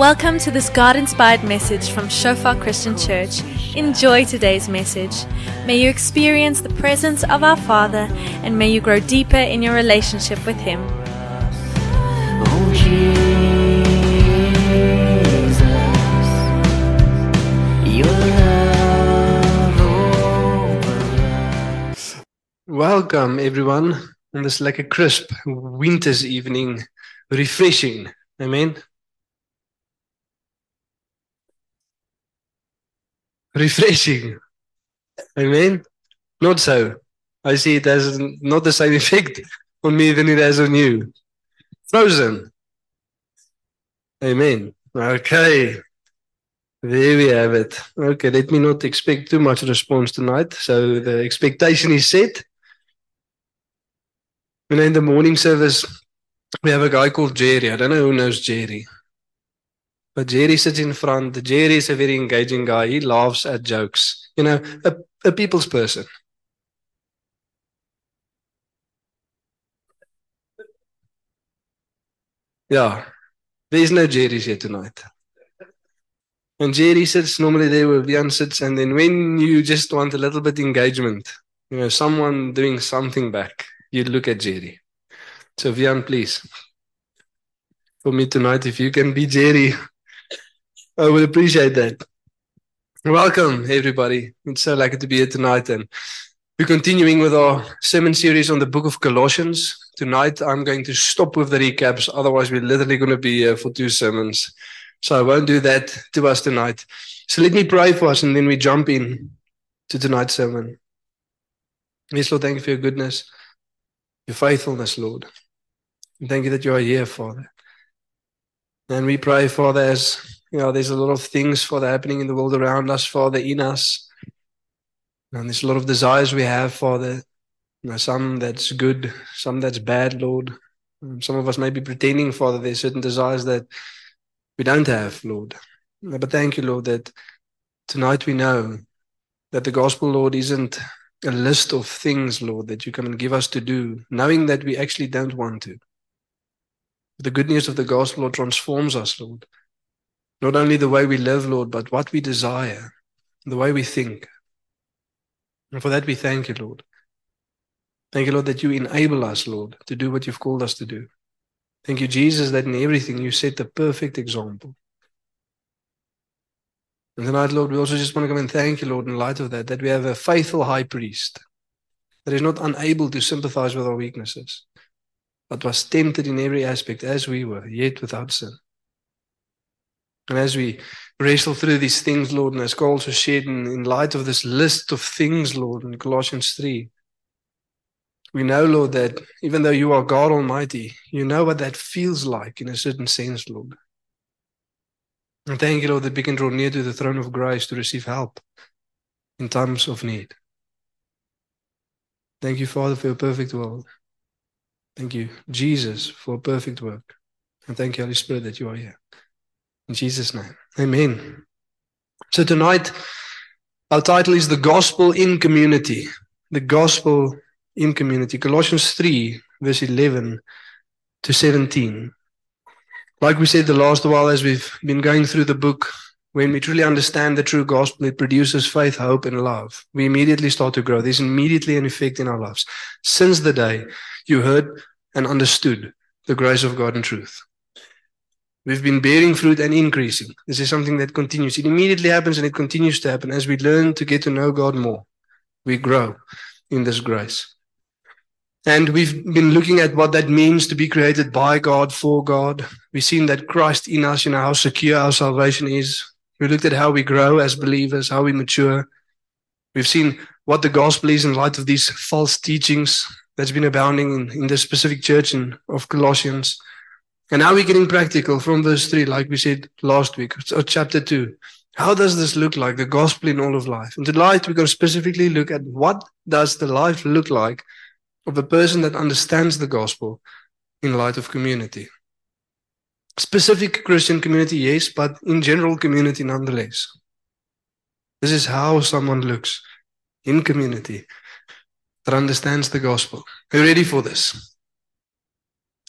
Welcome to this God inspired message from Shofar Christian Church. Enjoy today's message. May you experience the presence of our Father and may you grow deeper in your relationship with Him. Welcome, everyone, on this like a crisp winter's evening, refreshing. Amen. Refreshing. Amen. Not so. I see it has not the same effect on me than it has on you. Frozen. Amen. Okay. There we have it. Okay, let me not expect too much response tonight. So the expectation is set. You know, in the morning service, we have a guy called Jerry. I don't know who knows Jerry. But Jerry sits in front. Jerry is a very engaging guy. He laughs at jokes. You know, a, a people's person. Yeah, there's no Jerry's here tonight. And Jerry sits normally there where Vian sits, and then when you just want a little bit engagement, you know, someone doing something back, you look at Jerry. So Vian, please, for me tonight, if you can be Jerry, Oh, I would appreciate that. Welcome, everybody. It's so lucky to be here tonight, and we're continuing with our sermon series on the book of Colossians. Tonight, I'm going to stop with the recaps, otherwise, we're literally going to be here for two sermons. So I won't do that to us tonight. So let me pray for us, and then we jump in to tonight's sermon. Yes, Lord, thank you for your goodness, your faithfulness, Lord. And thank you that you are here, Father. And we pray, Father, as you know, there's a lot of things, Father, happening in the world around us, Father, in us. And there's a lot of desires we have, Father. You know, some that's good, some that's bad, Lord. Um, some of us may be pretending, Father, there's certain desires that we don't have, Lord. Uh, but thank you, Lord, that tonight we know that the gospel, Lord, isn't a list of things, Lord, that you come and give us to do, knowing that we actually don't want to. The good news of the gospel, Lord, transforms us, Lord. Not only the way we live, Lord, but what we desire, the way we think. And for that, we thank you, Lord. Thank you, Lord, that you enable us, Lord, to do what you've called us to do. Thank you, Jesus, that in everything you set the perfect example. And tonight, Lord, we also just want to come and thank you, Lord, in light of that, that we have a faithful high priest that is not unable to sympathize with our weaknesses, but was tempted in every aspect as we were, yet without sin. And as we wrestle through these things, Lord, and as Carl also shared in, in light of this list of things, Lord, in Colossians 3, we know, Lord, that even though you are God Almighty, you know what that feels like in a certain sense, Lord. And thank you, Lord, that we can draw near to the throne of grace to receive help in times of need. Thank you, Father, for your perfect will. Thank you, Jesus, for a perfect work. And thank you, Holy Spirit, that you are here. In Jesus' name. Amen. So tonight, our title is The Gospel in Community. The Gospel in Community. Colossians 3, verse 11 to 17. Like we said the last while, as we've been going through the book, when we truly understand the true gospel, it produces faith, hope, and love. We immediately start to grow. There's immediately an effect in our lives. Since the day you heard and understood the grace of God and truth. We've been bearing fruit and increasing. This is something that continues. It immediately happens and it continues to happen as we learn to get to know God more. We grow in this grace. And we've been looking at what that means to be created by God, for God. We've seen that Christ in us, you know, how secure our salvation is. We looked at how we grow as believers, how we mature. We've seen what the gospel is in light of these false teachings that's been abounding in, in the specific church in, of Colossians. And now we're getting practical from verse 3, like we said last week, or chapter 2. How does this look like, the gospel in all of life? And tonight we're going to specifically look at what does the life look like of a person that understands the gospel in light of community. Specific Christian community, yes, but in general community nonetheless. This is how someone looks in community that understands the gospel. Are you ready for this?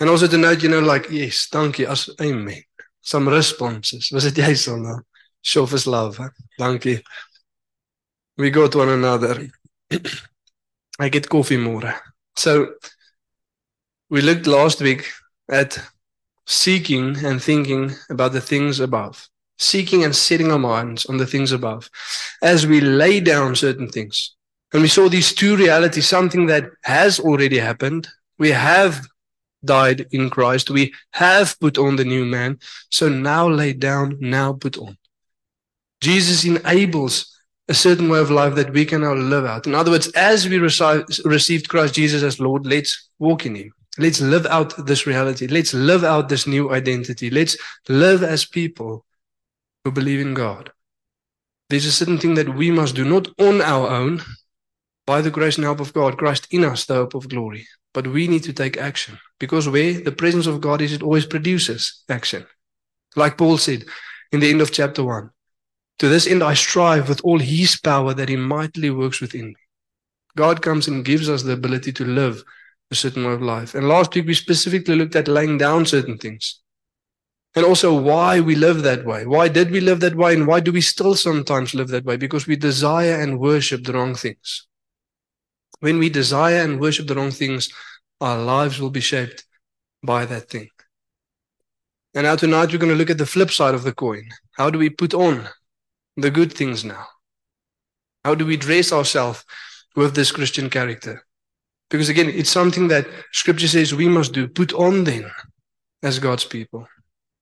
And also to note, you know, like, yes, thank you, as, amen. some responses. Was dit jy Sonda? Show us love. Hè? Dankie. We got one another. I get coffee more. So we looked last week at seeking and thinking about the things above. Seeking and setting our minds on the things above as we lay down certain things. And we saw these two realities, something that has already happened. We have died in Christ. We have put on the new man. So now lay down, now put on. Jesus enables a certain way of life that we can now live out. In other words, as we received Christ Jesus as Lord, let's walk in Him. Let's live out this reality. Let's live out this new identity. Let's live as people who believe in God. There's a certain thing that we must do, not on our own, by the grace and help of God, Christ in us, the hope of glory. But we need to take action because where the presence of God is, it always produces action. Like Paul said in the end of chapter 1 To this end, I strive with all his power that he mightily works within me. God comes and gives us the ability to live a certain way of life. And last week, we specifically looked at laying down certain things. And also why we live that way. Why did we live that way? And why do we still sometimes live that way? Because we desire and worship the wrong things. When we desire and worship the wrong things, our lives will be shaped by that thing. And now tonight, we're going to look at the flip side of the coin. How do we put on the good things now? How do we dress ourselves with this Christian character? Because again, it's something that scripture says we must do. Put on then as God's people.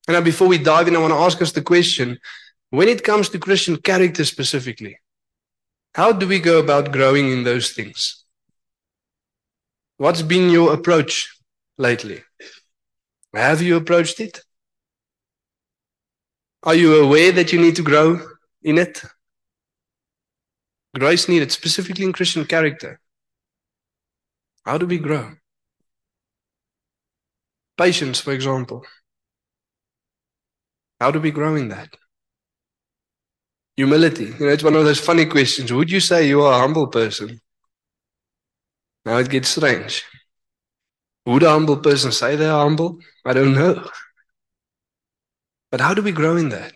And now, before we dive in, I want to ask us the question when it comes to Christian character specifically, how do we go about growing in those things? What's been your approach lately? Have you approached it? Are you aware that you need to grow in it? Grace needed, specifically in Christian character. How do we grow? Patience, for example. How do we grow in that? Humility. You know, it's one of those funny questions. Would you say you are a humble person? Now it gets strange. Would a humble person say they're humble? I don't know. But how do we grow in that?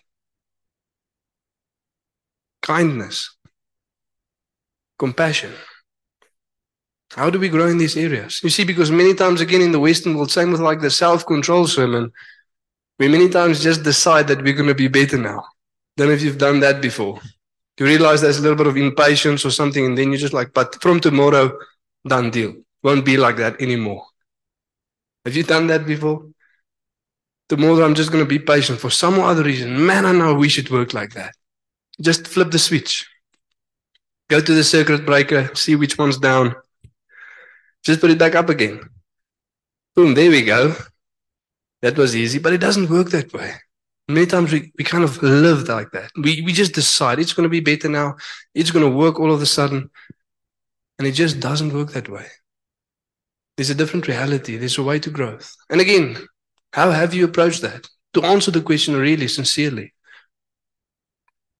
Kindness, compassion. How do we grow in these areas? You see, because many times again in the Western world, same with like the self control sermon, we many times just decide that we're going to be better now. Don't know if you've done that before. You realize there's a little bit of impatience or something, and then you're just like, but from tomorrow, done deal. Won't be like that anymore. Have you done that before? Tomorrow, I'm just going to be patient for some other reason. Man, I know we should work like that. Just flip the switch. Go to the circuit breaker, see which one's down. Just put it back up again. Boom, there we go. That was easy, but it doesn't work that way. Many times we, we kind of live like that. We, we just decide it's going to be better now. It's going to work all of a sudden. And it just doesn't work that way. There's a different reality. There's a way to growth. And again, how have you approached that? To answer the question really sincerely.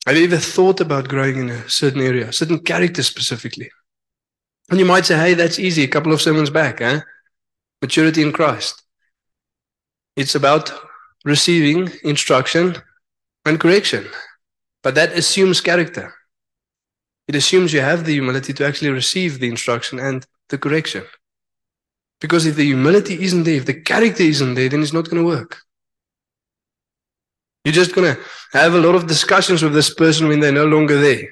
Have you ever thought about growing in a certain area, certain character specifically? And you might say, hey, that's easy. A couple of sermons back? Maturity in Christ. It's about receiving instruction and correction. But that assumes character. It assumes you have the humility to actually receive the instruction and the correction. Because if the humility isn't there, if the character isn't there, then it's not going to work. You're just going to have a lot of discussions with this person when they're no longer there.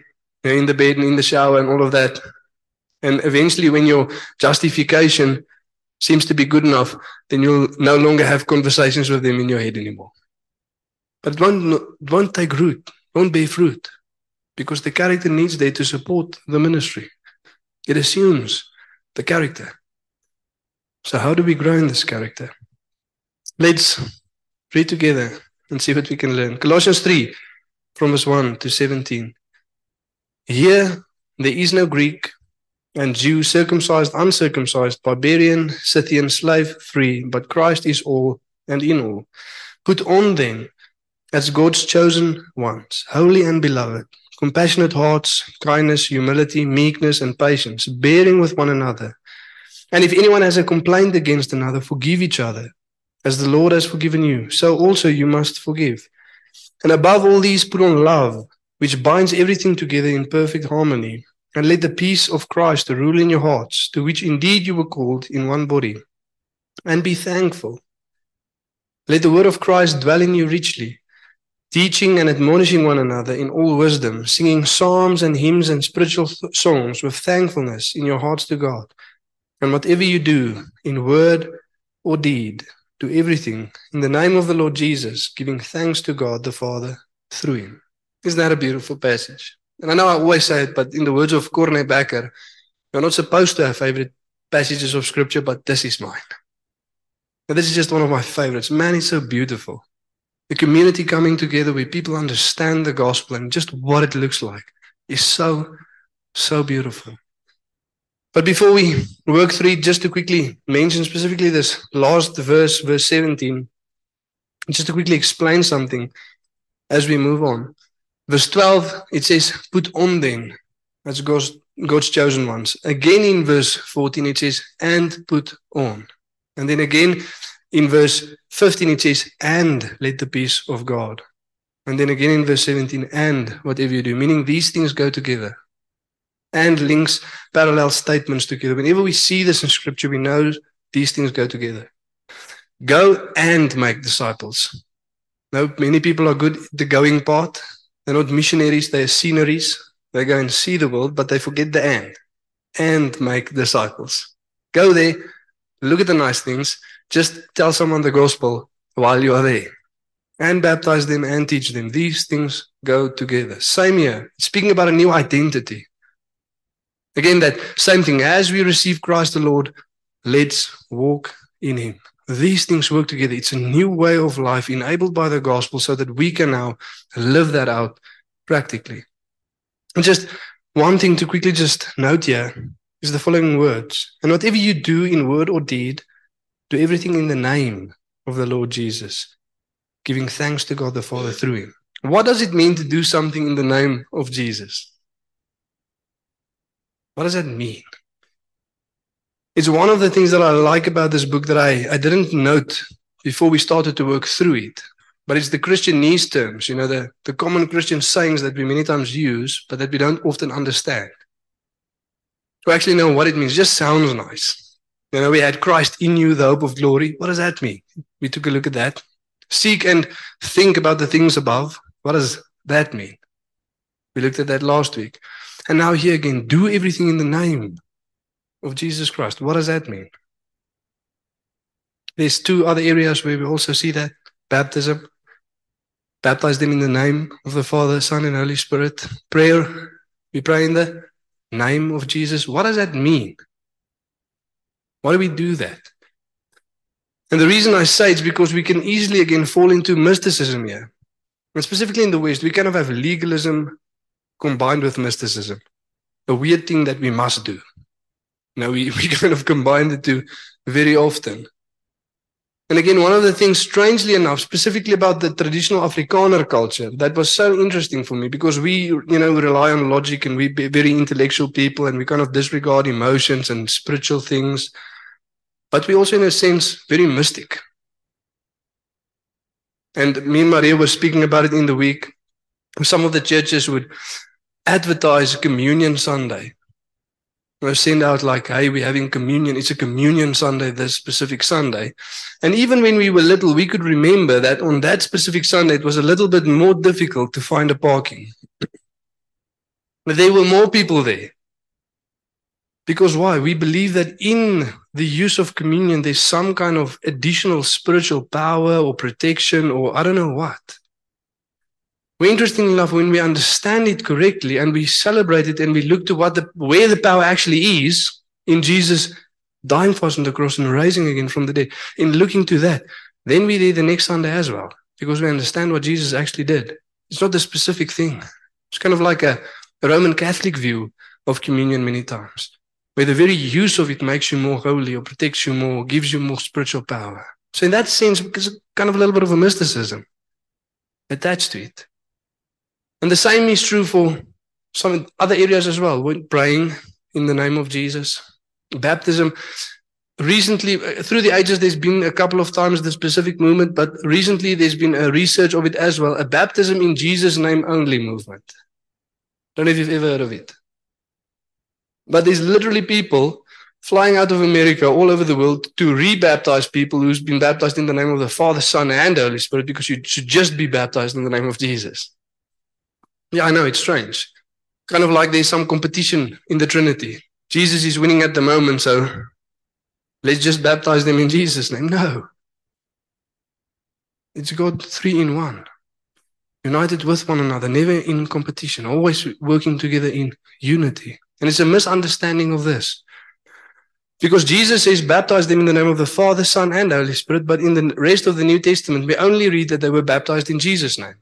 They're in the bed and in the shower and all of that. And eventually, when your justification seems to be good enough, then you'll no longer have conversations with them in your head anymore. But it won't, it won't take root, it won't bear fruit, because the character needs there to support the ministry. It assumes the character. So, how do we grow in this character? Let's read together and see what we can learn. Colossians 3, from verse 1 to 17. Here there is no Greek and Jew, circumcised, uncircumcised, barbarian, Scythian, slave, free, but Christ is all and in all. Put on then, as God's chosen ones, holy and beloved, compassionate hearts, kindness, humility, meekness, and patience, bearing with one another. And if anyone has a complaint against another, forgive each other. As the Lord has forgiven you, so also you must forgive. And above all these, put on love, which binds everything together in perfect harmony. And let the peace of Christ rule in your hearts, to which indeed you were called in one body. And be thankful. Let the word of Christ dwell in you richly, teaching and admonishing one another in all wisdom, singing psalms and hymns and spiritual th- songs with thankfulness in your hearts to God. And whatever you do, in word or deed, do everything in the name of the Lord Jesus, giving thanks to God the Father through him. Isn't that a beautiful passage? And I know I always say it, but in the words of Corne Becker, you're not supposed to have favorite passages of scripture, but this is mine. And this is just one of my favorites. Man, it's so beautiful. The community coming together where people understand the gospel and just what it looks like is so, so beautiful. But before we work through it, just to quickly mention specifically this last verse, verse 17, just to quickly explain something as we move on. Verse 12, it says, Put on then. That's God's, God's chosen ones. Again in verse 14, it says, And put on. And then again in verse 15, it says, And let the peace of God. And then again in verse 17, And whatever you do, meaning these things go together. And links parallel statements together. Whenever we see this in scripture, we know these things go together. Go and make disciples. Now, many people are good at the going part. They're not missionaries, they're sceneries. They go and see the world, but they forget the and. And make disciples. Go there, look at the nice things, just tell someone the gospel while you are there. And baptize them and teach them. These things go together. Same here. Speaking about a new identity. Again, that same thing. As we receive Christ the Lord, let's walk in Him. These things work together. It's a new way of life enabled by the gospel so that we can now live that out practically. And just one thing to quickly just note here is the following words. And whatever you do in word or deed, do everything in the name of the Lord Jesus, giving thanks to God the Father through Him. What does it mean to do something in the name of Jesus? What does that mean? It's one of the things that I like about this book that I, I didn't note before we started to work through it. But it's the Christianese terms, you know, the, the common Christian sayings that we many times use, but that we don't often understand. To actually know what it means, just sounds nice. You know, we had Christ in you, the hope of glory. What does that mean? We took a look at that. Seek and think about the things above. What does that mean? We looked at that last week. And now here again, do everything in the name of Jesus Christ. What does that mean? There's two other areas where we also see that baptism. Baptize them in the name of the Father, Son, and Holy Spirit. Prayer. We pray in the name of Jesus. What does that mean? Why do we do that? And the reason I say it's because we can easily again fall into mysticism here. And specifically in the West, we kind of have legalism combined with mysticism. A weird thing that we must do. Now we, we kind of combine the two very often. And again, one of the things, strangely enough, specifically about the traditional Afrikaner culture, that was so interesting for me because we, you know, rely on logic and we be very intellectual people and we kind of disregard emotions and spiritual things. But we also, in a sense, very mystic. And me and Maria were speaking about it in the week. Some of the churches would advertise Communion Sunday. We'll send out like, hey, we're having communion. It's a communion Sunday, this specific Sunday. And even when we were little, we could remember that on that specific Sunday, it was a little bit more difficult to find a parking. But there were more people there. Because why? We believe that in the use of communion, there's some kind of additional spiritual power or protection or I don't know what. Well, interestingly enough, when we understand it correctly and we celebrate it and we look to what the where the power actually is in Jesus dying for us on the cross and rising again from the dead, in looking to that, then we there the next Sunday as well, because we understand what Jesus actually did. It's not the specific thing. It's kind of like a Roman Catholic view of communion many times, where the very use of it makes you more holy or protects you more, gives you more spiritual power. So in that sense, it's kind of a little bit of a mysticism attached to it. And the same is true for some other areas as well. We're praying in the name of Jesus. Baptism, recently uh, through the ages there's been a couple of times the specific movement but recently there's been a research of it as well a baptism in jesus name only movement don't know if you've ever heard of it but there's literally people flying out of america all over the world to rebaptize people who's been baptized in the name of the father son and holy spirit because you should just be baptized in the name of jesus yeah i know it's strange kind of like there's some competition in the trinity jesus is winning at the moment so Let's just baptize them in Jesus' name. No. It's God three in one, united with one another, never in competition, always working together in unity. And it's a misunderstanding of this. Because Jesus says, baptize them in the name of the Father, Son, and Holy Spirit, but in the rest of the New Testament, we only read that they were baptized in Jesus' name.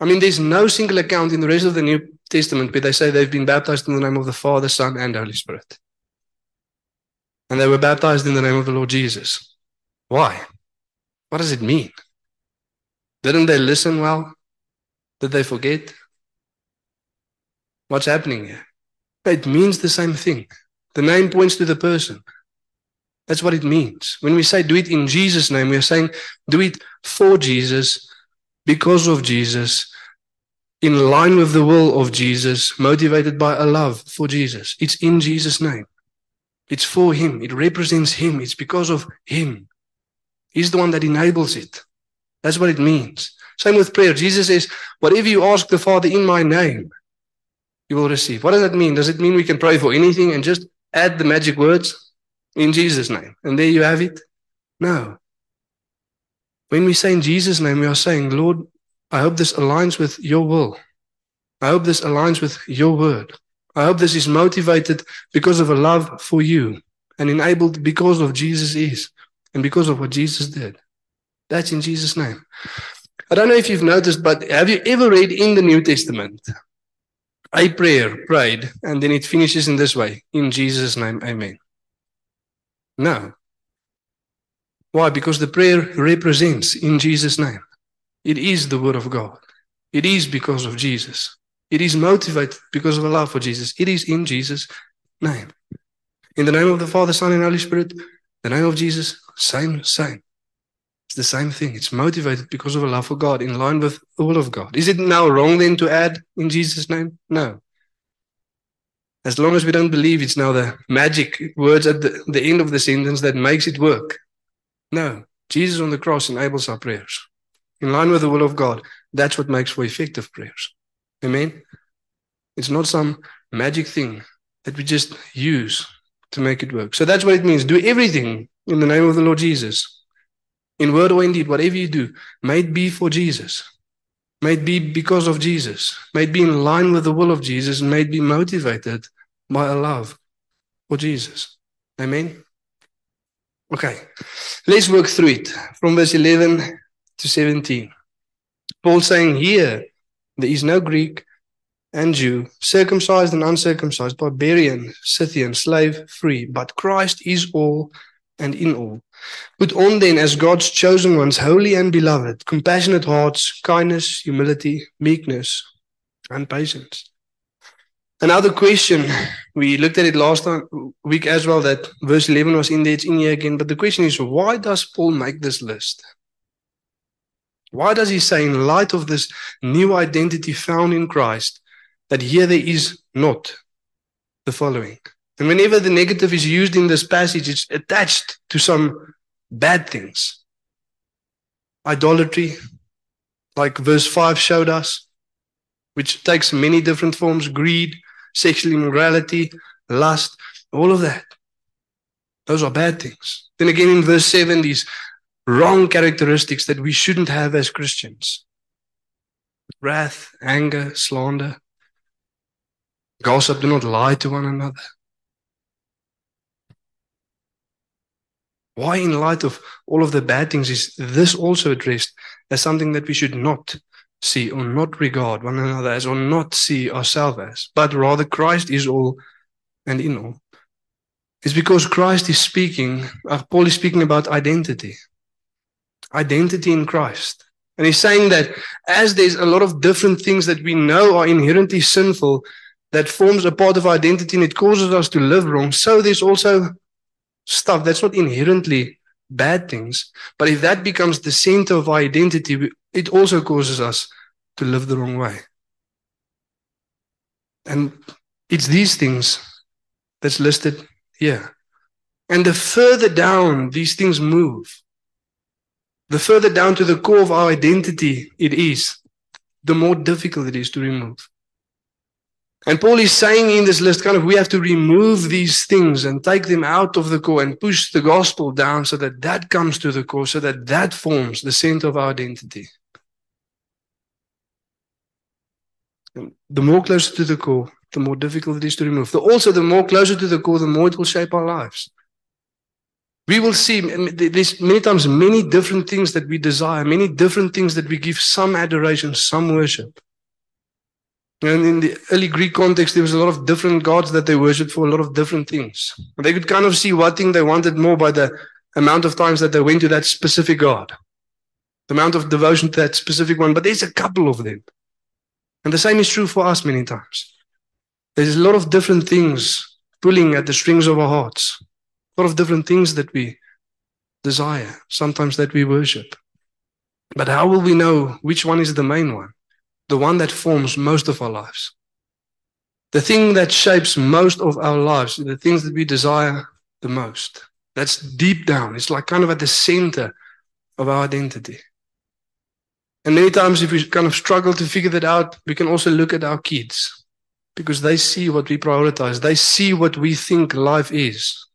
I mean, there's no single account in the rest of the New Testament where they say they've been baptized in the name of the Father, Son, and Holy Spirit and they were baptized in the name of the Lord Jesus. Why? What does it mean? Didn't they listen well? Did they forget? What's happening here? It means the same thing. The name points to the person. That's what it means. When we say do it in Jesus' name, we are saying do it for Jesus, because of Jesus, in line with the will of Jesus, motivated by a love for Jesus. It's in Jesus' name. It's for Him. It represents Him. It's because of Him. He's the one that enables it. That's what it means. Same with prayer. Jesus says, whatever you ask the Father in my name, you will receive. What does that mean? Does it mean we can pray for anything and just add the magic words in Jesus' name? And there you have it? No. When we say in Jesus' name, we are saying, Lord, I hope this aligns with your will. I hope this aligns with your word. I hope this is motivated because of a love for you and enabled because of Jesus is and because of what Jesus did. That's in Jesus' name. I don't know if you've noticed, but have you ever read in the New Testament a prayer prayed and then it finishes in this way in Jesus' name, amen? No. Why? Because the prayer represents in Jesus' name. It is the Word of God. It is because of Jesus. It is motivated because of a love for Jesus. It is in Jesus' name. In the name of the Father, Son, and Holy Spirit, the name of Jesus, same, same. It's the same thing. It's motivated because of a love for God, in line with the will of God. Is it now wrong then to add in Jesus' name? No. As long as we don't believe it's now the magic words at the, the end of the sentence that makes it work. No. Jesus on the cross enables our prayers. In line with the will of God. That's what makes for effective prayers. Amen. It's not some magic thing that we just use to make it work. So that's what it means. Do everything in the name of the Lord Jesus. In word or in deed, whatever you do, may it be for Jesus. May it be because of Jesus. May it be in line with the will of Jesus may it be motivated by a love for Jesus. Amen. Okay, let's work through it from verse 11 to 17. Paul saying here, there is no Greek and Jew, circumcised and uncircumcised, barbarian, Scythian, slave, free, but Christ is all and in all. Put on then as God's chosen ones, holy and beloved, compassionate hearts, kindness, humility, meekness, and patience. Another question, we looked at it last time, week as well, that verse 11 was in there, it's in here again. But the question is, why does Paul make this list? Why does he say, in light of this new identity found in Christ, that here there is not the following? And whenever the negative is used in this passage, it's attached to some bad things. Idolatry, like verse 5 showed us, which takes many different forms greed, sexual immorality, lust, all of that. Those are bad things. Then again in verse 7, these wrong characteristics that we shouldn't have as Christians wrath, anger, slander, gossip, do not lie to one another. Why, in light of all of the bad things, is this also addressed as something that we should not see or not regard one another as or not see ourselves as, but rather Christ is all and in all? It's because Christ is speaking, uh, Paul is speaking about identity identity in Christ. And he's saying that as there's a lot of different things that we know are inherently sinful that forms a part of our identity and it causes us to live wrong, so there's also stuff, that's not inherently bad things. But if that becomes the center of our identity, it also causes us to live the wrong way. And it's these things that's listed here. And the further down these things move, the further down to the core of our identity it is, the more difficult it is to remove. And Paul is saying in this list, kind of, we have to remove these things and take them out of the core and push the gospel down so that that comes to the core, so that that forms the center of our identity. And the more closer to the core, the more difficult it is to remove. The, also, the more closer to the core, the more it will shape our lives. We will see there's many times many different things that we desire, many different things that we give some adoration, some worship. And in the early Greek context, there was a lot of different gods that they worshipped for a lot of different things. And they could kind of see what thing they wanted more by the amount of times that they went to that specific god, the amount of devotion to that specific one. But there's a couple of them. And the same is true for us many times. There's a lot of different things pulling at the strings of our hearts, a lot of different things that we desire, sometimes that we worship. But how will we know which one is the main one? The one that forms most of our lives. The thing that shapes most of our lives, the things that we desire the most. That's deep down. It's like kind of at the center of our identity. And many times, if we kind of struggle to figure that out, we can also look at our kids because they see what we prioritize. They see what we think life is.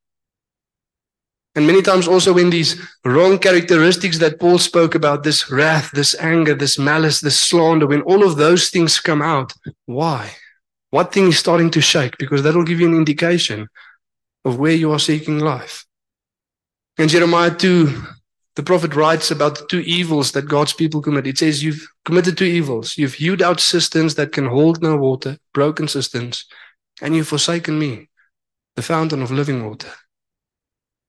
And many times also when these wrong characteristics that Paul spoke about, this wrath, this anger, this malice, this slander, when all of those things come out, why? What thing is starting to shake? Because that will give you an indication of where you are seeking life. In Jeremiah 2, the prophet writes about the two evils that God's people commit. It says, You've committed two evils. You've hewed out cisterns that can hold no water, broken cisterns, and you've forsaken me, the fountain of living water.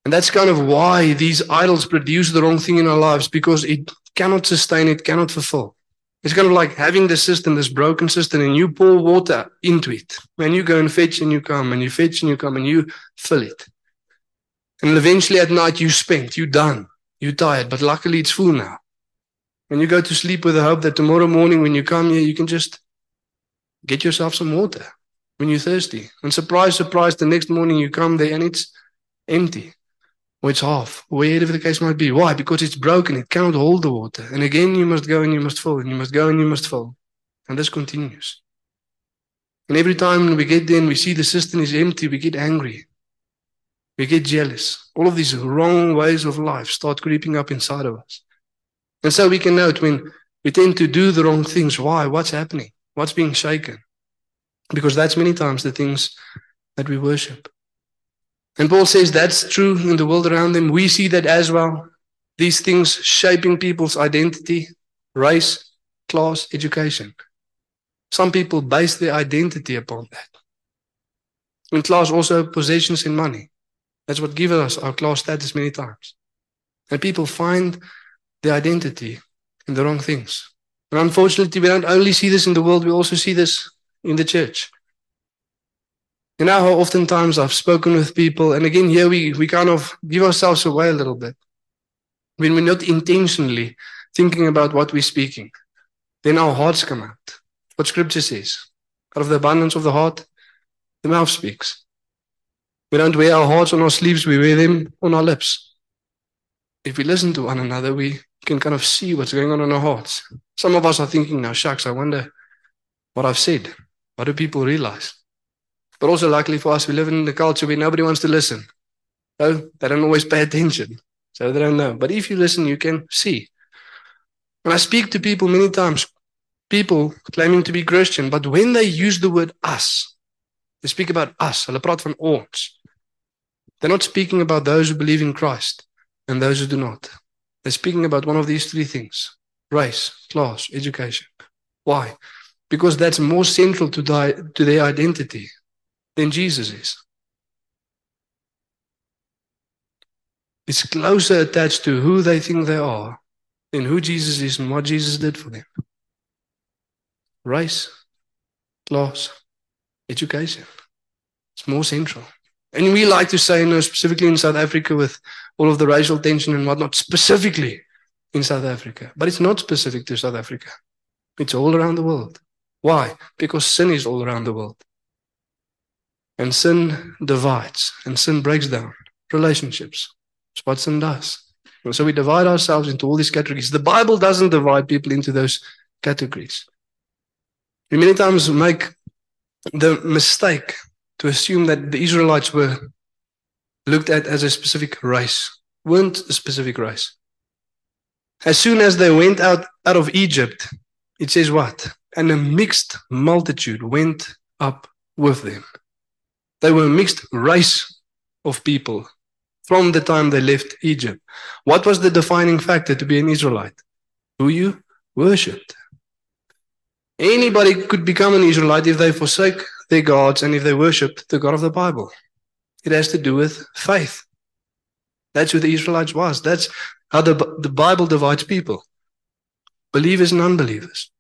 And that's kind of why these idols produce the wrong thing in our lives because it cannot sustain, it cannot fulfill. It's kind of like having the system, this broken system, and you pour water into it. And you go and fetch and you come, and you fetch and you come, and you fill it. And eventually at night you spent, you're done, you're tired, but luckily it's full now. And you go to sleep with the hope that tomorrow morning when you come here, you can just get yourself some water when you're thirsty. And surprise, surprise, the next morning you come there and it's empty or it's half, wherever the case might be. Why? Because it's broken. It cannot hold the water. And again, you must go and you must fall, and you must go and you must fall. And this continues. And every time we get there and we see the cistern is empty, we get angry. We get jealous. All of these wrong ways of life start creeping up inside of us. And so we can note when we tend to do the wrong things. Why? What's happening? What's being shaken? Because that's many times the things that we worship. And Paul says that's true in the world around them. We see that as well. These things shaping people's identity, race, class, education. Some people base their identity upon that. In class, also possessions and money. That's what gives us our class status many times. And people find their identity in the wrong things. And unfortunately, we don't only see this in the world, we also see this in the church. You know how oftentimes I've spoken with people, and again, here we, we kind of give ourselves away a little bit. When we're not intentionally thinking about what we're speaking, then our hearts come out. What scripture says out of the abundance of the heart, the mouth speaks. We don't wear our hearts on our sleeves, we wear them on our lips. If we listen to one another, we can kind of see what's going on in our hearts. Some of us are thinking now, shucks, I wonder what I've said. What do people realize? But also, luckily for us, we live in a culture where nobody wants to listen. So they don't always pay attention. So they don't know. But if you listen, you can see. And I speak to people many times, people claiming to be Christian, but when they use the word us, they speak about us. Hulle praat van ons. They're not speaking about those who believe in Christ and those who do not. They're speaking about one of these three things race, class, education. Why? Because that's more central to, the, to their identity than Jesus is. It's closer attached to who they think they are than who Jesus is and what Jesus did for them. Race, class, education. It's more central. And we like to say, you know, specifically in South Africa with all of the racial tension and whatnot, specifically in South Africa. But it's not specific to South Africa. It's all around the world. Why? Because sin is all around the world. And sin divides and sin breaks down relationships. That's what sin does. And so we divide ourselves into all these categories. The Bible doesn't divide people into those categories. We many times make the mistake to assume that the Israelites were looked at as a specific race, weren't a specific race. As soon as they went out, out of Egypt, it says what? And a mixed multitude went up with them. They were a mixed race of people from the time they left Egypt. What was the defining factor to be an Israelite? Who you worshipped. Anybody could become an Israelite if they forsake their gods and if they worshipped the God of the Bible. It has to do with faith. That's who the Israelites was. That's how the, the Bible divides people. Believers and unbelievers.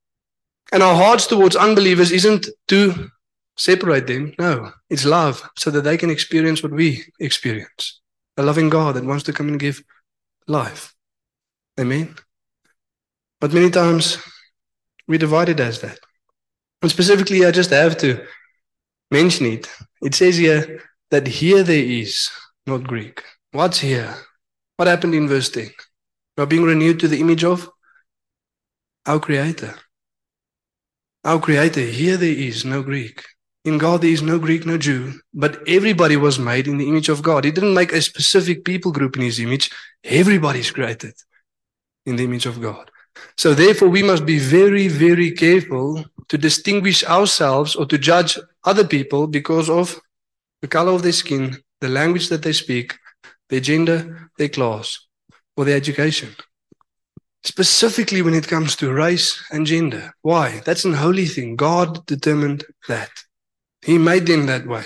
And our hearts towards unbelievers isn't to separate them. No, it's love so that they can experience what we experience a loving God that wants to come and give life. Amen. But many times we divide it as that. And specifically, I just have to mention it. It says here that here there is, not Greek. What's here? What happened in verse 10? We are being renewed to the image of our Creator. Our Creator, here there is no Greek. In God, there is no Greek, no Jew, but everybody was made in the image of God. He didn't make a specific people group in His image. Everybody's created in the image of God. So, therefore, we must be very, very careful to distinguish ourselves or to judge other people because of the color of their skin, the language that they speak, their gender, their class, or their education. Specifically when it comes to race and gender. Why? That's an holy thing. God determined that. He made them that way.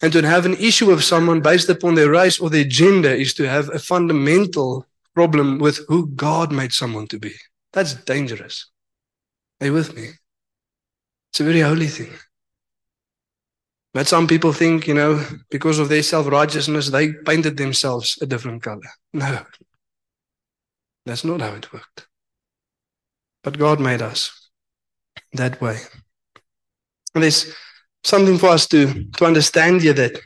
And to have an issue with someone based upon their race or their gender is to have a fundamental problem with who God made someone to be. That's dangerous. Are you with me? It's a very holy thing. But some people think, you know, because of their self righteousness, they painted themselves a different color. No, that's not how it worked. But God made us that way. And there's something for us to, to understand here that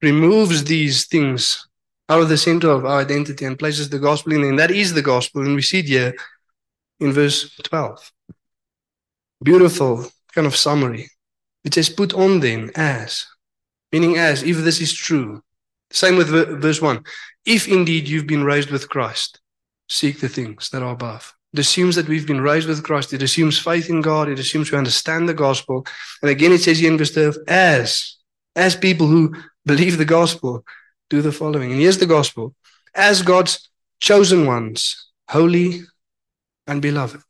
removes these things out of the center of our identity and places the gospel in. And that is the gospel. And we see it here in verse 12. Beautiful kind of summary. It says, put on then as, meaning as, if this is true. Same with verse 1. If indeed you've been raised with Christ, seek the things that are above. It assumes that we've been raised with Christ. It assumes faith in God. It assumes we understand the gospel. And again, it says here in verse 12, as, as people who believe the gospel, do the following. And here's the gospel. As God's chosen ones, holy and beloved.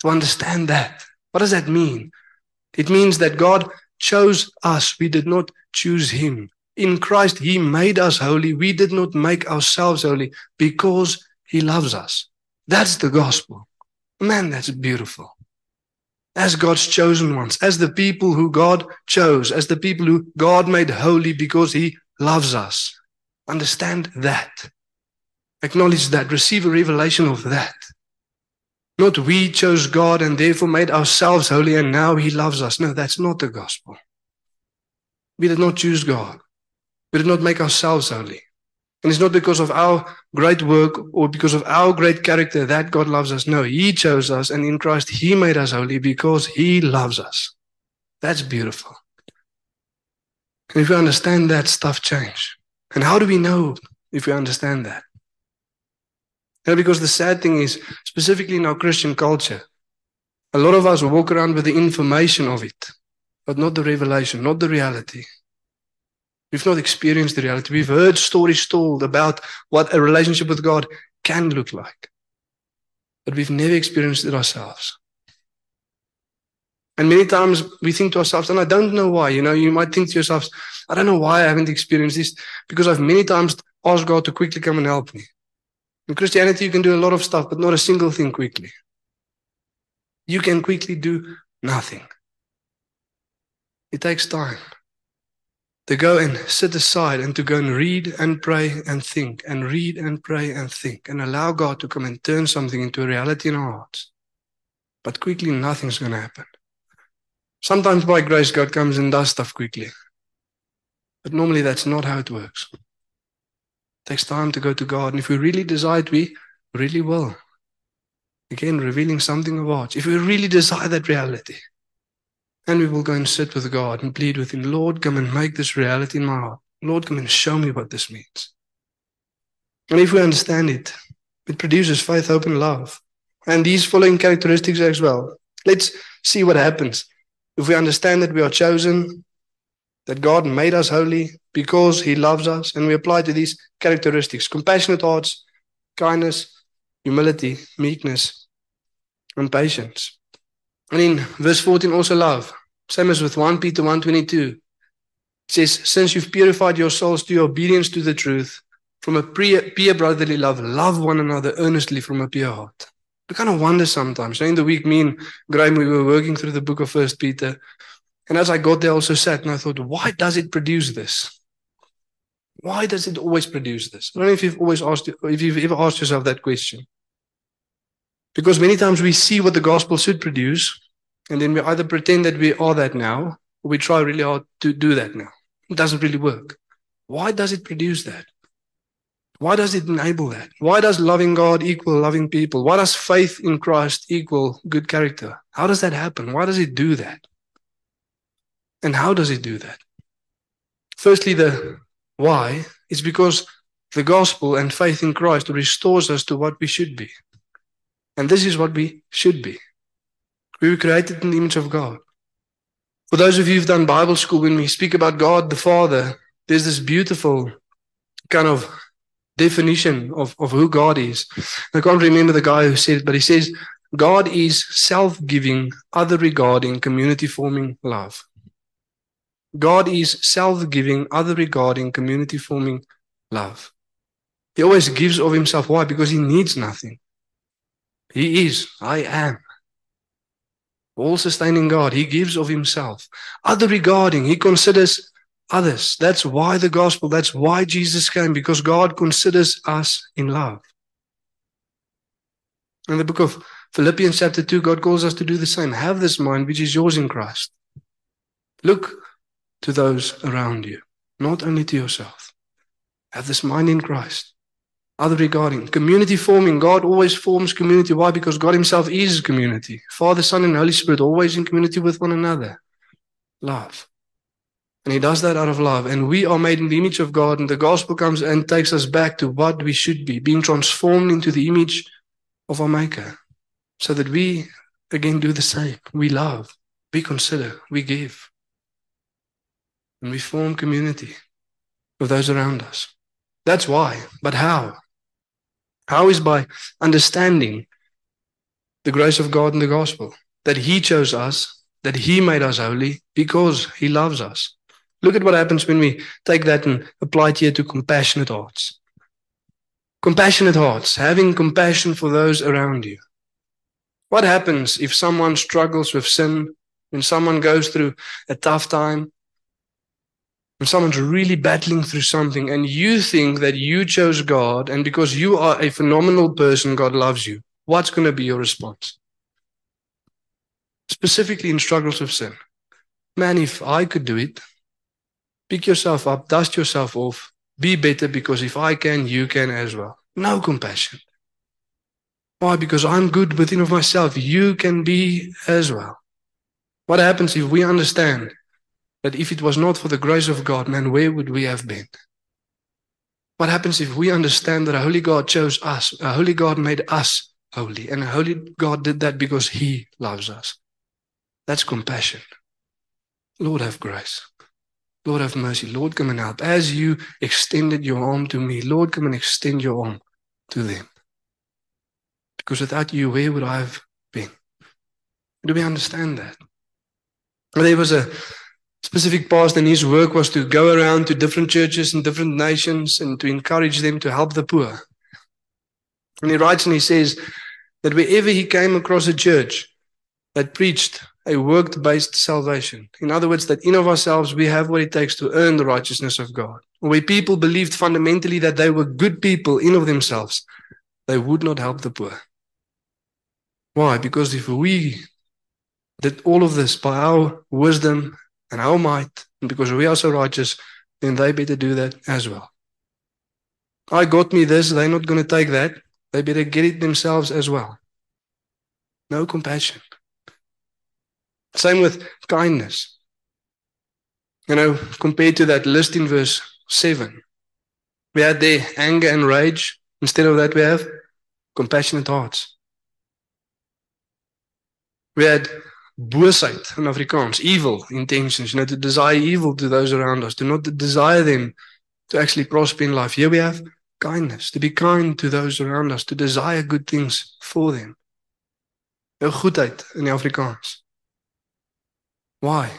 To understand that. What does that mean? It means that God chose us. We did not choose him. In Christ, he made us holy. We did not make ourselves holy because he loves us. That's the gospel. Man, that's beautiful. As God's chosen ones, as the people who God chose, as the people who God made holy because He loves us. Understand that. Acknowledge that. Receive a revelation of that. Not we chose God and therefore made ourselves holy and now He loves us. No, that's not the gospel. We did not choose God. We did not make ourselves holy. And it's not because of our great work or because of our great character that God loves us. No, He chose us, and in Christ, He made us holy because He loves us. That's beautiful. And if we understand that, stuff change. And how do we know if we understand that? And because the sad thing is, specifically in our Christian culture, a lot of us walk around with the information of it, but not the revelation, not the reality. We've not experienced the reality. We've heard stories told about what a relationship with God can look like, but we've never experienced it ourselves. And many times we think to ourselves, and I don't know why, you know, you might think to yourselves, I don't know why I haven't experienced this, because I've many times asked God to quickly come and help me. In Christianity, you can do a lot of stuff, but not a single thing quickly. You can quickly do nothing. It takes time. To go and sit aside and to go and read and pray and think and read and pray and think and allow God to come and turn something into a reality in our hearts. But quickly, nothing's going to happen. Sometimes by grace, God comes and does stuff quickly. But normally, that's not how it works. It takes time to go to God. And if we really desire it, we really will. Again, revealing something of ours. If we really desire that reality, and we will go and sit with God and plead with Him, Lord, come and make this reality in my heart. Lord, come and show me what this means. And if we understand it, it produces faith, hope, and love. And these following characteristics as well. Let's see what happens. If we understand that we are chosen, that God made us holy because He loves us, and we apply to these characteristics compassionate hearts, kindness, humility, meekness, and patience. And in verse 14, also love. Same as with 1 Peter 1.22. It says, Since you've purified your souls to your obedience to the truth, from a pure brotherly love, love one another earnestly from a pure heart. We kind of wonder sometimes. In the week, me and Graham, we were working through the book of First Peter. And as I got there, I also sat and I thought, why does it produce this? Why does it always produce this? I don't know if you've always asked, if you've ever asked yourself that question. Because many times we see what the gospel should produce, and then we either pretend that we are that now, or we try really hard to do that now. It doesn't really work. Why does it produce that? Why does it enable that? Why does loving God equal loving people? Why does faith in Christ equal good character? How does that happen? Why does it do that? And how does it do that? Firstly, the why is because the gospel and faith in Christ restores us to what we should be. And this is what we should be. We were created in the image of God. For those of you who've done Bible school, when we speak about God the Father, there's this beautiful kind of definition of, of who God is. I can't remember the guy who said it, but he says, God is self giving, other regarding, community forming love. God is self giving, other regarding, community forming love. He always gives of himself. Why? Because he needs nothing. He is, I am. All sustaining God. He gives of himself. Other regarding, he considers others. That's why the gospel, that's why Jesus came, because God considers us in love. In the book of Philippians, chapter 2, God calls us to do the same. Have this mind which is yours in Christ. Look to those around you, not only to yourself. Have this mind in Christ other regarding community forming. God always forms community. Why? Because God Himself is community. Father, Son, and Holy Spirit always in community with one another. Love. And He does that out of love. And we are made in the image of God. And the gospel comes and takes us back to what we should be, being transformed into the image of our Maker. So that we again do the same. We love, we consider, we give. And we form community with those around us. That's why. But how? How is by understanding the grace of God in the gospel, that He chose us, that He made us holy because He loves us. Look at what happens when we take that and apply it here to compassionate hearts. Compassionate hearts, having compassion for those around you. What happens if someone struggles with sin, when someone goes through a tough time, when someone's really battling through something and you think that you chose God and because you are a phenomenal person, God loves you, what's going to be your response? Specifically in struggles with sin. Man, if I could do it, pick yourself up, dust yourself off, be better because if I can, you can as well. No compassion. Why? Because I'm good within of myself. You can be as well. What happens if we understand that if it was not for the grace of God, man, where would we have been? What happens if we understand that a holy God chose us, a holy God made us holy, and a holy God did that because he loves us? That's compassion. Lord, have grace. Lord, have mercy. Lord, come and help. As you extended your arm to me, Lord, come and extend your arm to them. Because without you, where would I have been? Do we understand that? There was a specific pastor and his work was to go around to different churches in different nations and to encourage them to help the poor. And he writes and he says that wherever he came across a church that preached a work based salvation. In other words, that in of ourselves we have what it takes to earn the righteousness of God. Where people believed fundamentally that they were good people in of themselves, they would not help the poor. Why? Because if we did all of this by our wisdom and our might, and because we are so righteous, then they better do that as well. I got me this, they're not going to take that. They better get it themselves as well. No compassion. Same with kindness. You know, compared to that list in verse 7, we had there anger and rage. Instead of that, we have compassionate hearts. We had boosheid in Afrikaans, evil intentions, you know, to desire evil to those around us, to not desire them to actually prosper in life. Here we have kindness, to be kind to those around us, to desire good things for them. Nou goedheid in die Afrikaans. Why?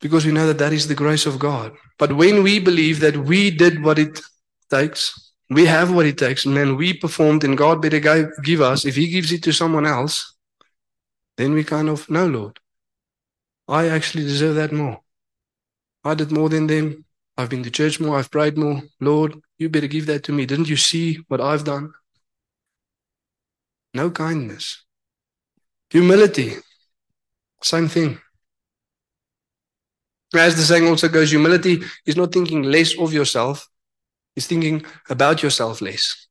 Because we know that that is the grace of God. But when we believe that we did what it takes, we have what it takes, and then we performed, and God better give us, if He gives it to someone else, then we kind of, no, Lord, I actually deserve that more. I did more than them. I've been to church more. I've prayed more. Lord, you better give that to me. Didn't you see what I've done? No kindness. Humility. Same thing. As the saying also goes, humility is not thinking less of yourself, it's thinking about yourself less.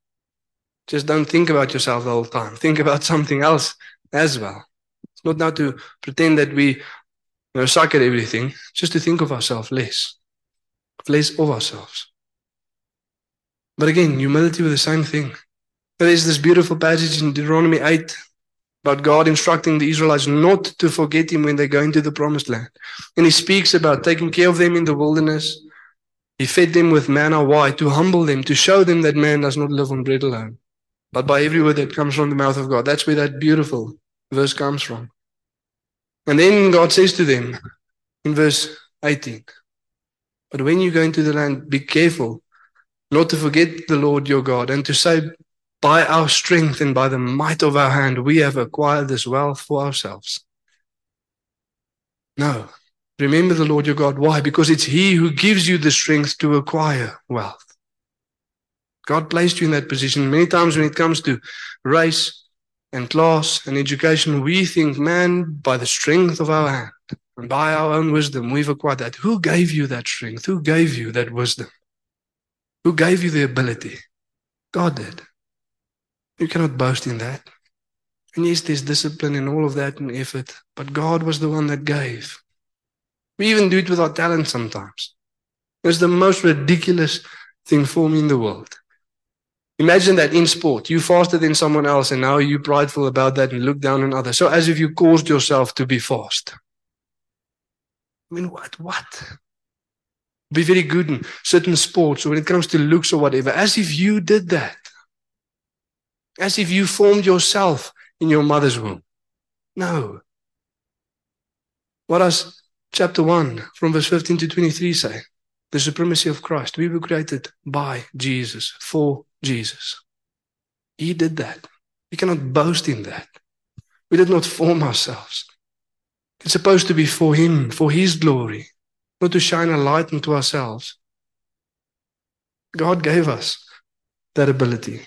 Just don't think about yourself the whole time. Think about something else as well. Not now to pretend that we you know, suck at everything, just to think of ourselves less, less of ourselves. But again, humility with the same thing. There's this beautiful passage in Deuteronomy 8 about God instructing the Israelites not to forget Him when they go into the promised land. And He speaks about taking care of them in the wilderness. He fed them with manna. Why? To humble them, to show them that man does not live on bread alone, but by every word that comes from the mouth of God. That's where that beautiful verse comes from. And then God says to them in verse 18, But when you go into the land, be careful not to forget the Lord your God and to say, by our strength and by the might of our hand, we have acquired this wealth for ourselves. No. Remember the Lord your God. Why? Because it's He who gives you the strength to acquire wealth. God placed you in that position. Many times when it comes to race and class and education, we think, man, by the strength of our hand and by our own wisdom, we've acquired that. Who gave you that strength? Who gave you that wisdom? Who gave you the ability? God did. You cannot boast in that. And yes, there's discipline and all of that and effort, but God was the one that gave. We even do it with our talent sometimes. It's the most ridiculous thing for me in the world. Imagine that in sport, you faster than someone else, and now you're prideful about that and look down on others. So as if you caused yourself to be fast. I mean, what? What? Be very good in certain sports, or when it comes to looks or whatever, as if you did that as if you formed yourself in your mother's womb. No. What does chapter 1 from verse 15 to 23 say? The supremacy of Christ. We were created by Jesus, for Jesus. He did that. We cannot boast in that. We did not form ourselves. It's supposed to be for Him, for His glory, not to shine a light into ourselves. God gave us that ability.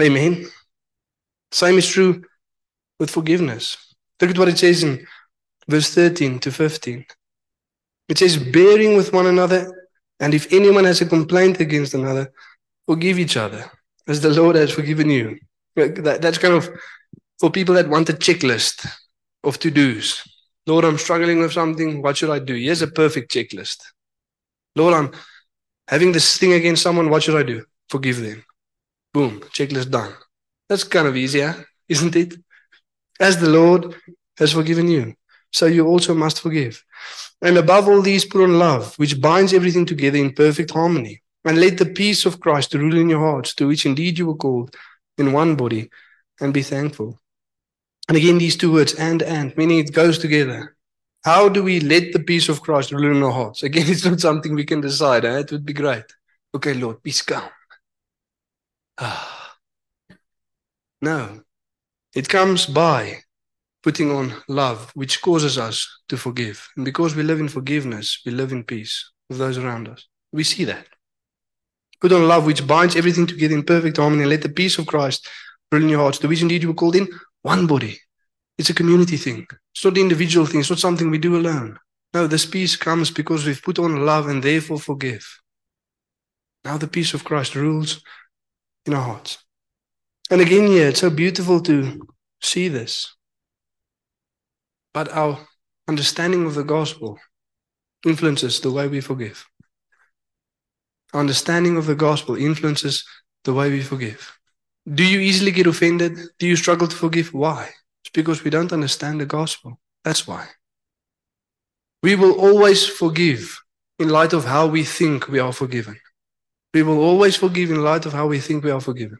Amen. Same is true with forgiveness. Look at what it says in verse 13 to 15. It says, bearing with one another, and if anyone has a complaint against another, forgive each other, as the Lord has forgiven you. That, that's kind of for people that want a checklist of to dos. Lord, I'm struggling with something. What should I do? Here's a perfect checklist. Lord, I'm having this thing against someone. What should I do? Forgive them. Boom, checklist done. That's kind of easier, isn't it? As the Lord has forgiven you, so you also must forgive. And above all these, put on love, which binds everything together in perfect harmony. And let the peace of Christ rule in your hearts, to which indeed you were called in one body, and be thankful. And again, these two words, and, and, meaning it goes together. How do we let the peace of Christ rule in our hearts? Again, it's not something we can decide. Eh? It would be great. Okay, Lord, peace come. Ah. No. It comes by putting on love, which causes us to forgive. And because we live in forgiveness, we live in peace with those around us. We see that. Put on love, which binds everything together in perfect harmony, and let the peace of Christ rule in your hearts, to which indeed you were called in one body. It's a community thing. It's not an individual thing. It's not something we do alone. No, this peace comes because we've put on love and therefore forgive. Now the peace of Christ rules in our hearts. And again, yeah, it's so beautiful to see this. But our understanding of the gospel influences the way we forgive. Our understanding of the gospel influences the way we forgive. Do you easily get offended? Do you struggle to forgive? Why? It's because we don't understand the gospel. That's why. We will always forgive in light of how we think we are forgiven. We will always forgive in light of how we think we are forgiven.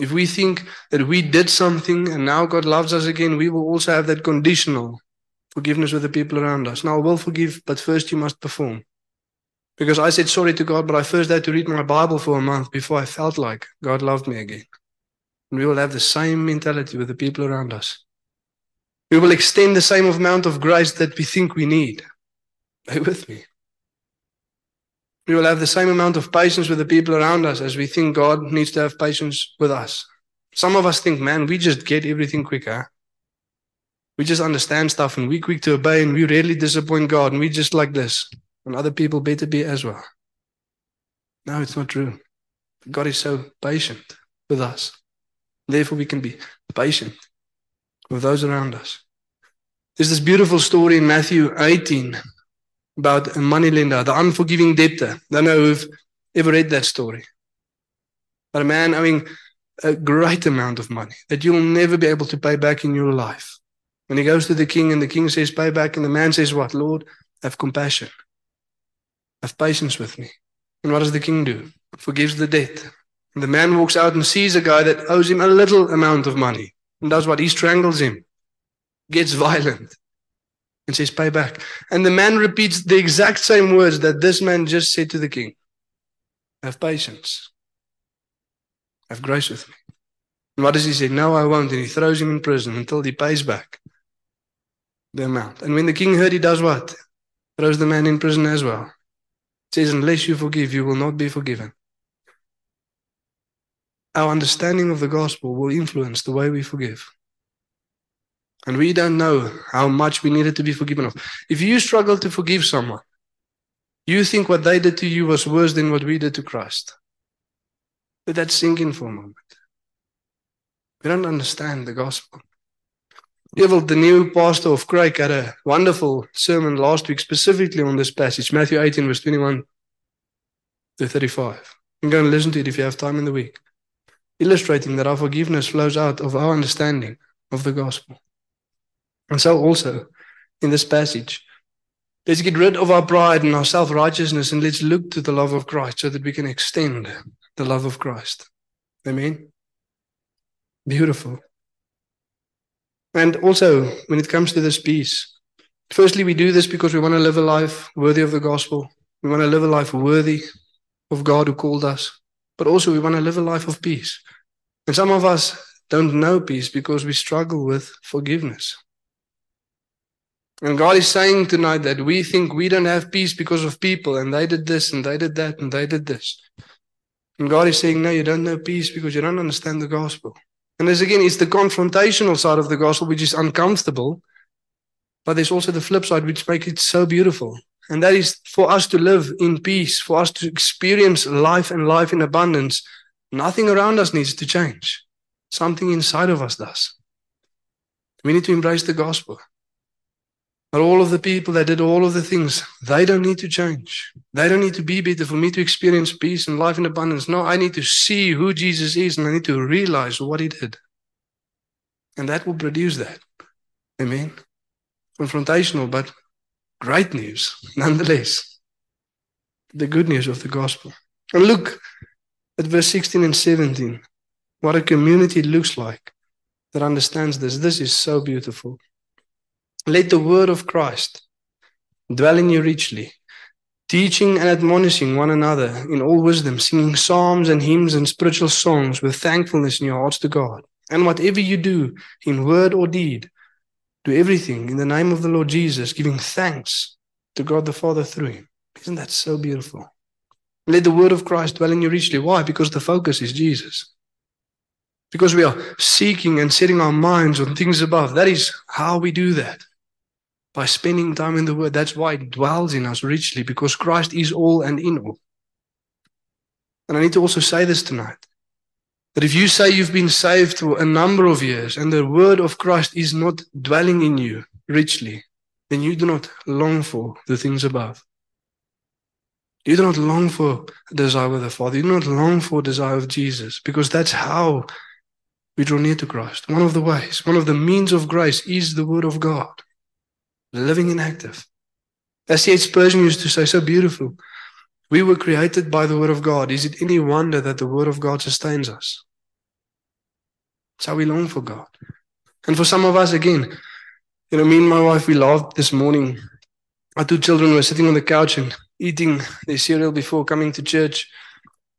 If we think that we did something and now God loves us again, we will also have that conditional forgiveness with the people around us. Now, I will forgive, but first you must perform. Because I said sorry to God, but I first had to read my Bible for a month before I felt like God loved me again. And we will have the same mentality with the people around us. We will extend the same amount of grace that we think we need. Are you with me? We will have the same amount of patience with the people around us as we think God needs to have patience with us. Some of us think, man, we just get everything quicker. We just understand stuff and we're quick to obey and we rarely disappoint God and we just like this. And other people better be as well. No, it's not true. God is so patient with us. Therefore, we can be patient with those around us. There's this beautiful story in Matthew 18 about a moneylender, the unforgiving debtor. I don't know who've ever read that story. But a man owing a great amount of money that you'll never be able to pay back in your life. When he goes to the king and the king says, Pay back, and the man says, What? Lord, have compassion. Have patience with me. And what does the king do? Forgives the debt. And the man walks out and sees a guy that owes him a little amount of money. And does what? He strangles him, gets violent, and says, Pay back. And the man repeats the exact same words that this man just said to the king Have patience. Have grace with me. And what does he say? No, I won't. And he throws him in prison until he pays back the amount. And when the king heard, he does what? Throws the man in prison as well. Says, Unless you forgive, you will not be forgiven. Our understanding of the gospel will influence the way we forgive. And we don't know how much we needed to be forgiven of. If you struggle to forgive someone, you think what they did to you was worse than what we did to Christ. Let that sink in for a moment. We don't understand the gospel. Evil, the new pastor of Craig, had a wonderful sermon last week specifically on this passage, Matthew 18, verse 21 to 35. You can go and listen to it if you have time in the week. Illustrating that our forgiveness flows out of our understanding of the gospel. And so also in this passage, let's get rid of our pride and our self righteousness and let's look to the love of Christ so that we can extend the love of Christ. Amen. Beautiful. And also, when it comes to this peace, firstly, we do this because we want to live a life worthy of the gospel. We want to live a life worthy of God who called us, but also we want to live a life of peace. And some of us don't know peace because we struggle with forgiveness. And God is saying tonight that we think we don't have peace because of people, and they did this, and they did that, and they did this. And God is saying, No, you don't know peace because you don't understand the gospel. And there's again, it's the confrontational side of the gospel, which is uncomfortable. But there's also the flip side, which makes it so beautiful. And that is for us to live in peace, for us to experience life and life in abundance. Nothing around us needs to change. Something inside of us does. We need to embrace the gospel. But all of the people that did all of the things, they don't need to change. They don't need to be better for me to experience peace and life in abundance. No, I need to see who Jesus is and I need to realize what he did. And that will produce that. Amen. Confrontational, but great news nonetheless. The good news of the gospel. And look at verse 16 and 17. What a community looks like that understands this. This is so beautiful. Let the word of Christ dwell in you richly, teaching and admonishing one another in all wisdom, singing psalms and hymns and spiritual songs with thankfulness in your hearts to God. And whatever you do in word or deed, do everything in the name of the Lord Jesus, giving thanks to God the Father through him. Isn't that so beautiful? Let the word of Christ dwell in you richly. Why? Because the focus is Jesus. Because we are seeking and setting our minds on things above. That is how we do that. By spending time in the word. That's why it dwells in us richly, because Christ is all and in all. And I need to also say this tonight. That if you say you've been saved for a number of years and the word of Christ is not dwelling in you richly, then you do not long for the things above. You do not long for desire of the Father. You do not long for desire of Jesus because that's how we draw near to Christ. One of the ways, one of the means of grace is the Word of God, living and active. As C.H. Spurgeon used to say so beautiful, we were created by the Word of God. Is it any wonder that the Word of God sustains us? That's how we long for God. And for some of us, again, you know, me and my wife, we laughed this morning. Our two children were sitting on the couch and eating their cereal before coming to church.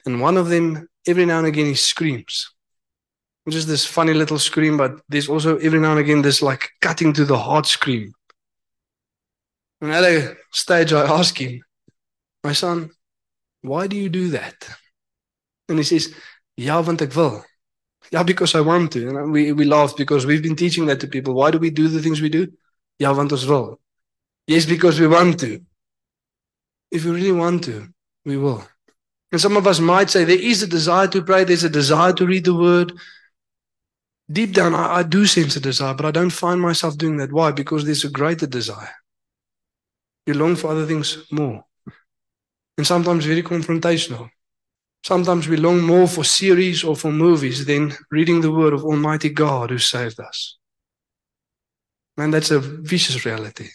And one of them, every now and again, he screams. Just this funny little scream, but there's also every now and again this like cutting to the heart scream. And at a stage, I ask him, My son, why do you do that? And he says, Ja, want ek wil. Ja, because I want to. And we, we laugh because we've been teaching that to people. Why do we do the things we do? Ja, want ons wil. Yes, because we want to. If we really want to, we will. And some of us might say there is a desire to pray, there's a desire to read the word. Deep down, I, I do sense a desire, but I don't find myself doing that. Why? Because there's a greater desire. You long for other things more. And sometimes very confrontational. Sometimes we long more for series or for movies than reading the word of Almighty God who saved us. Man, that's a vicious reality.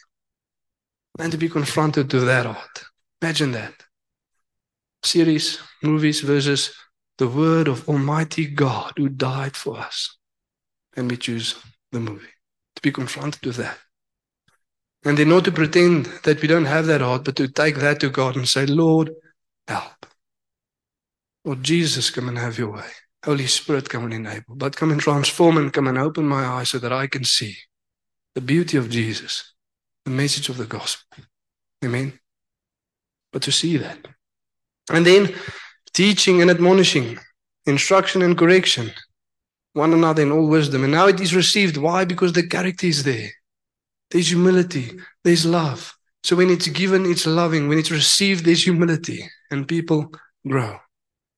And to be confronted to that art. Imagine that. Series, movies versus the word of Almighty God who died for us. And we choose the movie. To be confronted with that. And then not to pretend that we don't have that heart, but to take that to God and say, Lord, help. Lord Jesus, come and have your way. Holy Spirit, come and enable. But come and transform and come and open my eyes so that I can see the beauty of Jesus, the message of the gospel. Amen but to see that. And then teaching and admonishing, instruction and correction, one another in all wisdom. And now it is received. Why? Because the character is there. There's humility, there's love. So when it's given, it's loving. When it's received, there's humility, and people grow.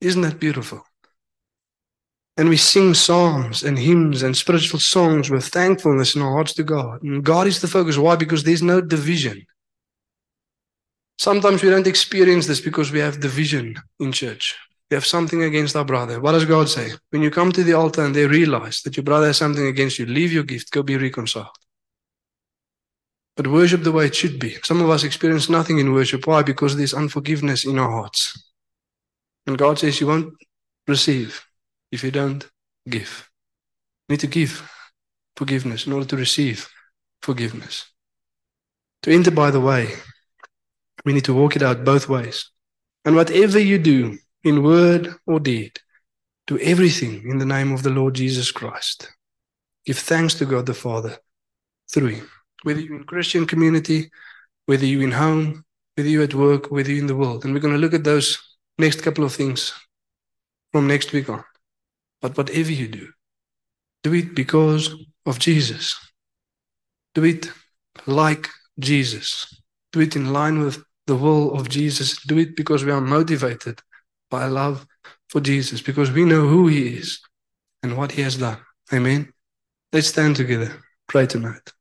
Isn't that beautiful? And we sing psalms and hymns and spiritual songs with thankfulness in our hearts to God. And God is the focus. Why? Because there's no division. Sometimes we don't experience this because we have division in church. We have something against our brother. What does God say? When you come to the altar and they realize that your brother has something against you, leave your gift, go be reconciled. But worship the way it should be. Some of us experience nothing in worship. Why? Because there's unforgiveness in our hearts. And God says you won't receive if you don't give. You need to give forgiveness in order to receive forgiveness. To enter by the way, we need to walk it out both ways. And whatever you do, in word or deed, do everything in the name of the Lord Jesus Christ. Give thanks to God the Father through Him. Whether you're in Christian community, whether you're in home, whether you're at work, whether you're in the world. And we're going to look at those next couple of things from next week on. But whatever you do, do it because of Jesus. Do it like Jesus. Do it in line with the will of Jesus. Do it because we are motivated by love for Jesus, because we know who He is and what He has done. Amen. Let's stand together. Pray tonight.